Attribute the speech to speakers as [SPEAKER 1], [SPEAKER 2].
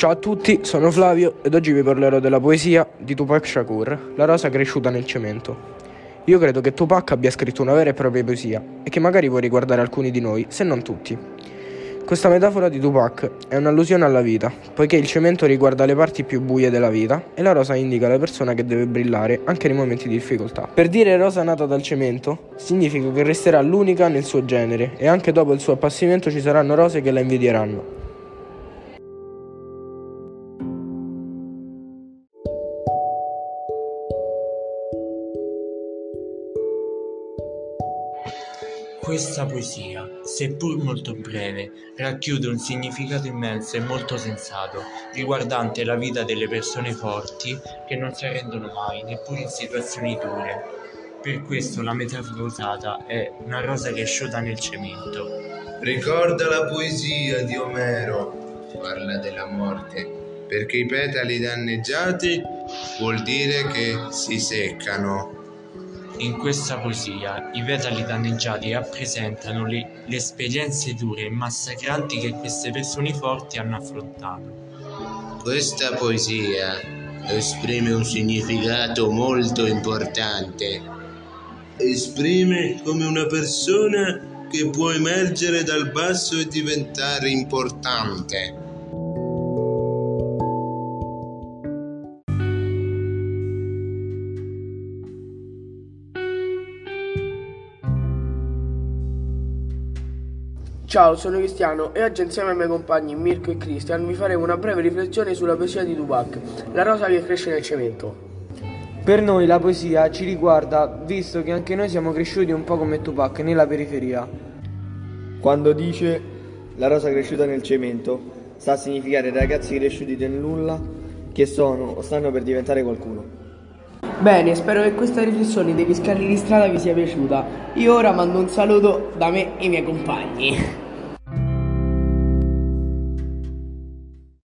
[SPEAKER 1] Ciao a tutti, sono Flavio ed oggi vi parlerò della poesia di Tupac Shakur, La rosa cresciuta nel cemento. Io credo che Tupac abbia scritto una vera e propria poesia e che magari può riguardare alcuni di noi, se non tutti. Questa metafora di Tupac è un'allusione alla vita, poiché il cemento riguarda le parti più buie della vita e la rosa indica la persona che deve brillare anche nei momenti di difficoltà. Per dire rosa nata dal cemento significa che resterà l'unica nel suo genere e anche dopo il suo appassimento ci saranno rose che la invidieranno.
[SPEAKER 2] Questa poesia, seppur molto breve, racchiude un significato immenso e molto sensato, riguardante la vita delle persone forti che non si arrendono mai, neppure in situazioni dure. Per questo la metafora usata è una rosa cresciuta nel cemento.
[SPEAKER 3] Ricorda la poesia di Omero, parla della morte, perché i petali danneggiati vuol dire che si seccano.
[SPEAKER 2] In questa poesia i petali danneggiati rappresentano le, le esperienze dure e massacranti che queste persone forti hanno affrontato.
[SPEAKER 3] Questa poesia esprime un significato molto importante. Esprime come una persona che può emergere dal basso e diventare importante.
[SPEAKER 4] Ciao, sono Cristiano e oggi insieme ai miei compagni Mirko e Christian vi faremo una breve riflessione sulla poesia di Tupac, La rosa che cresce nel cemento.
[SPEAKER 1] Per noi la poesia ci riguarda visto che anche noi siamo cresciuti un po' come Tupac nella periferia.
[SPEAKER 5] Quando dice la rosa cresciuta nel cemento, sta a significare ragazzi cresciuti nel nulla che sono o stanno per diventare qualcuno.
[SPEAKER 4] Bene, spero che questa riflessione dei fiscali di strada vi sia piaciuta. Io ora mando un saluto da me e i miei compagni.